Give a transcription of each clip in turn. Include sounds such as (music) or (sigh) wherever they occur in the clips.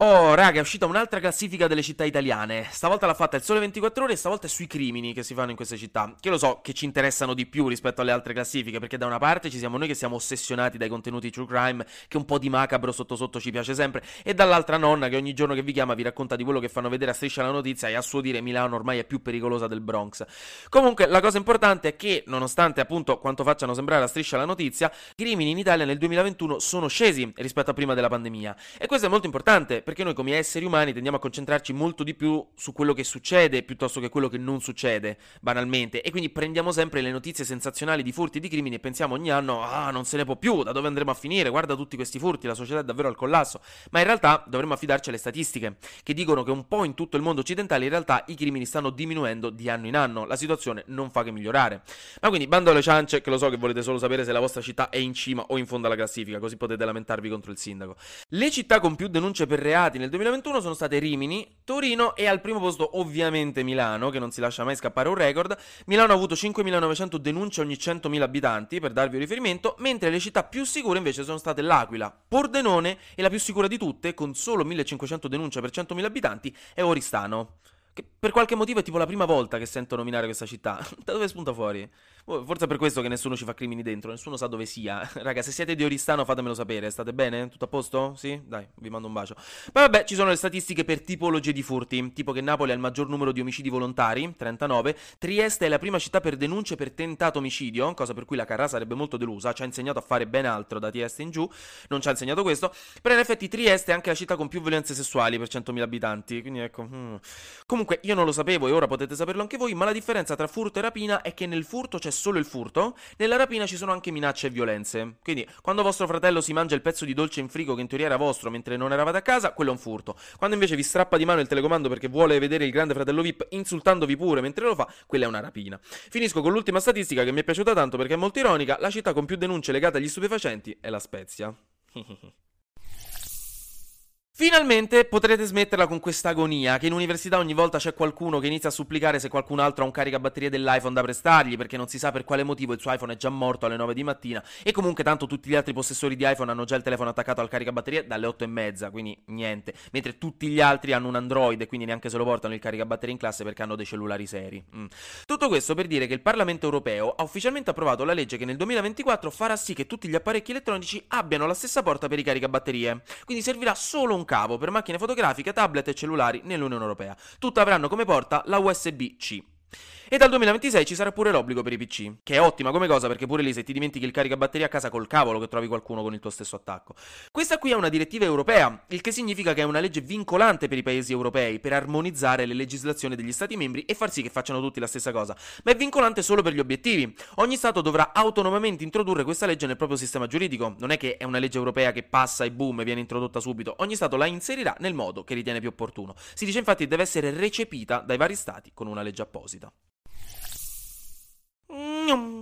Oh, raga, è uscita un'altra classifica delle città italiane. Stavolta l'ha fatta il Sole 24 Ore e stavolta è sui crimini che si fanno in queste città. Che lo so che ci interessano di più rispetto alle altre classifiche, perché da una parte ci siamo noi che siamo ossessionati dai contenuti true crime, che un po' di macabro sotto sotto ci piace sempre, e dall'altra nonna che ogni giorno che vi chiama vi racconta di quello che fanno vedere a striscia la notizia e a suo dire Milano ormai è più pericolosa del Bronx. Comunque, la cosa importante è che, nonostante appunto quanto facciano sembrare a striscia la notizia, i crimini in Italia nel 2021 sono scesi rispetto a prima della pandemia. E questo è molto importante, perché noi come esseri umani tendiamo a concentrarci molto di più su quello che succede piuttosto che quello che non succede, banalmente, e quindi prendiamo sempre le notizie sensazionali di furti e di crimini e pensiamo ogni anno, ah, non se ne può più, da dove andremo a finire, guarda tutti questi furti, la società è davvero al collasso, ma in realtà dovremmo affidarci alle statistiche, che dicono che un po' in tutto il mondo occidentale in realtà i crimini stanno diminuendo di anno in anno, la situazione non fa che migliorare. Ma quindi bando alle ciance, che lo so che volete solo sapere se la vostra città è in cima o in fondo alla classifica, così potete lamentarvi contro il sindaco. Le città con più denunce per reati nel 2021 sono state Rimini, Torino e al primo posto ovviamente Milano, che non si lascia mai scappare un record. Milano ha avuto 5.900 denunce ogni 100.000 abitanti, per darvi un riferimento, mentre le città più sicure invece sono state L'Aquila, Pordenone e la più sicura di tutte, con solo 1.500 denunce per 100.000 abitanti, è Oristano. Che per qualche motivo è tipo la prima volta che sento nominare questa città. (laughs) da dove spunta fuori? Oh, forse per questo che nessuno ci fa crimini dentro, nessuno sa dove sia. (laughs) Raga, se siete di Oristano fatemelo sapere, state bene? Tutto a posto? Sì? Dai, vi mando un bacio. Ma vabbè, ci sono le statistiche per tipologie di furti, tipo che Napoli ha il maggior numero di omicidi volontari, 39, Trieste è la prima città per denunce per tentato omicidio, cosa per cui la Carrà sarebbe molto delusa, ci ha insegnato a fare ben altro da Trieste in giù, non ci ha insegnato questo, però in effetti Trieste è anche la città con più violenze sessuali per 100.000 abitanti, quindi ecco... Hmm. Comunque, io non lo sapevo e ora potete saperlo anche voi, ma la differenza tra furto e rapina è che nel furto c'è solo il furto, nella rapina ci sono anche minacce e violenze. Quindi, quando vostro fratello si mangia il pezzo di dolce in frigo che in teoria era vostro mentre non eravate a casa, quello è un furto. Quando invece vi strappa di mano il telecomando perché vuole vedere il grande fratello VIP insultandovi pure mentre lo fa, quella è una rapina. Finisco con l'ultima statistica che mi è piaciuta tanto perché è molto ironica, la città con più denunce legate agli stupefacenti è la Spezia. (laughs) Finalmente potrete smetterla con questa agonia, che in università ogni volta c'è qualcuno che inizia a supplicare se qualcun altro ha un caricabatterie dell'iPhone da prestargli, perché non si sa per quale motivo il suo iPhone è già morto alle 9 di mattina, e comunque tanto tutti gli altri possessori di iPhone hanno già il telefono attaccato al caricabatterie dalle 8 e mezza, quindi niente, mentre tutti gli altri hanno un Android e quindi neanche se lo portano il caricabatterie in classe perché hanno dei cellulari seri. Mm. Tutto questo per dire che il Parlamento europeo ha ufficialmente approvato la legge che nel 2024 farà sì che tutti gli apparecchi elettronici abbiano la stessa porta per i caricabatterie, quindi servirà solo un cavo per macchine fotografiche, tablet e cellulari nell'Unione Europea. Tutte avranno come porta la USB-C. E dal 2026 ci sarà pure l'obbligo per i PC, che è ottima come cosa perché pure lì se ti dimentichi il caricabatteria a casa col cavolo che trovi qualcuno con il tuo stesso attacco. Questa qui è una direttiva europea, il che significa che è una legge vincolante per i paesi europei per armonizzare le legislazioni degli stati membri e far sì che facciano tutti la stessa cosa, ma è vincolante solo per gli obiettivi. Ogni stato dovrà autonomamente introdurre questa legge nel proprio sistema giuridico, non è che è una legge europea che passa e boom viene introdotta subito, ogni stato la inserirà nel modo che ritiene più opportuno. Si dice infatti che deve essere recepita dai vari stati con una legge apposita. Yum.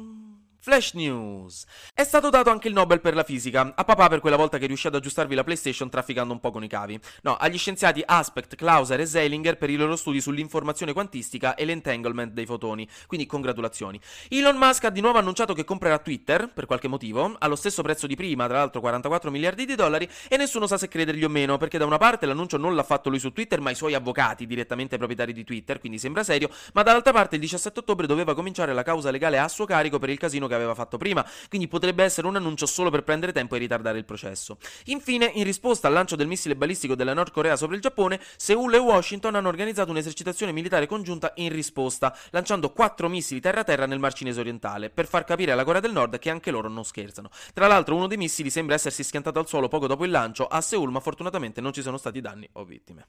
Flash News. È stato dato anche il Nobel per la fisica, a papà per quella volta che riuscì ad aggiustarvi la PlayStation trafficando un po' con i cavi. No, agli scienziati Aspect, Clauser e Zeilinger per i loro studi sull'informazione quantistica e l'entanglement dei fotoni. Quindi congratulazioni. Elon Musk ha di nuovo annunciato che comprerà Twitter, per qualche motivo, allo stesso prezzo di prima, tra l'altro 44 miliardi di dollari, e nessuno sa se credergli o meno, perché da una parte l'annuncio non l'ha fatto lui su Twitter, ma i suoi avvocati, direttamente proprietari di Twitter, quindi sembra serio, ma dall'altra parte il 17 ottobre doveva cominciare la causa legale a suo carico per il casino che aveva fatto prima, quindi potrebbe essere un annuncio solo per prendere tempo e ritardare il processo. Infine, in risposta al lancio del missile balistico della Nord Corea sopra il Giappone, Seoul e Washington hanno organizzato un'esercitazione militare congiunta in risposta, lanciando quattro missili terra-terra nel Mar Cinese orientale, per far capire alla Corea del Nord che anche loro non scherzano. Tra l'altro, uno dei missili sembra essersi schiantato al suolo poco dopo il lancio a Seoul, ma fortunatamente non ci sono stati danni o vittime.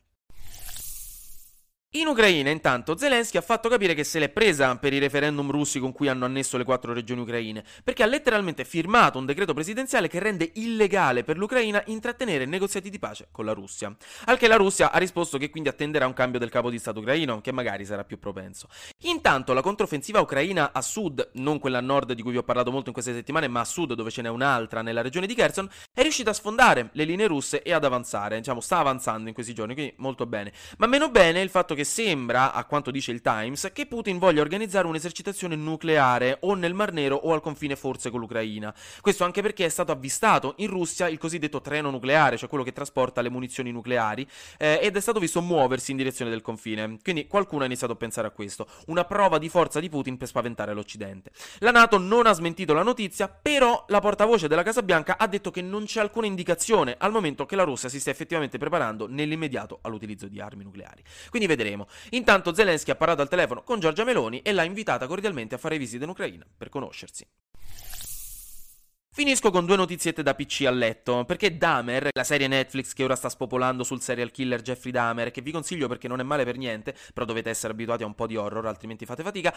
In Ucraina, intanto, Zelensky ha fatto capire che se l'è presa per i referendum russi con cui hanno annesso le quattro regioni ucraine, perché ha letteralmente firmato un decreto presidenziale che rende illegale per l'Ucraina intrattenere negoziati di pace con la Russia. Al che la Russia ha risposto che quindi attenderà un cambio del capo di Stato ucraino, che magari sarà più propenso. Intanto, la controffensiva ucraina a sud, non quella a nord di cui vi ho parlato molto in queste settimane, ma a sud dove ce n'è un'altra nella regione di Kherson, è riuscita a sfondare le linee russe e ad avanzare, diciamo, sta avanzando in questi giorni, quindi molto bene. Ma meno bene il fatto che che sembra, a quanto dice il Times, che Putin voglia organizzare un'esercitazione nucleare o nel Mar Nero o al confine forse con l'Ucraina. Questo anche perché è stato avvistato in Russia il cosiddetto treno nucleare, cioè quello che trasporta le munizioni nucleari, eh, ed è stato visto muoversi in direzione del confine. Quindi qualcuno ha iniziato a pensare a questo, una prova di forza di Putin per spaventare l'Occidente. La Nato non ha smentito la notizia, però la portavoce della Casa Bianca ha detto che non c'è alcuna indicazione al momento che la Russia si stia effettivamente preparando nell'immediato all'utilizzo di armi nucleari. Quindi vedremo. Intanto Zelensky ha parlato al telefono con Giorgia Meloni e l'ha invitata cordialmente a fare visite in Ucraina per conoscersi. Finisco con due notiziette da PC a letto, perché Dahmer, la serie Netflix che ora sta spopolando sul serial killer Jeffrey Dahmer, che vi consiglio perché non è male per niente, però dovete essere abituati a un po' di horror, altrimenti fate fatica,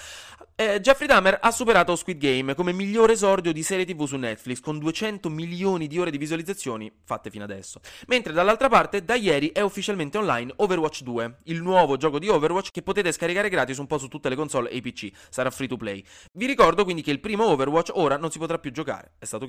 eh, Jeffrey Dahmer ha superato Squid Game come migliore esordio di serie TV su Netflix, con 200 milioni di ore di visualizzazioni fatte fino adesso. Mentre dall'altra parte, da ieri è ufficialmente online Overwatch 2, il nuovo gioco di Overwatch che potete scaricare gratis un po' su tutte le console e i PC, sarà free to play. Vi ricordo quindi che il primo Overwatch ora non si potrà più giocare, è stato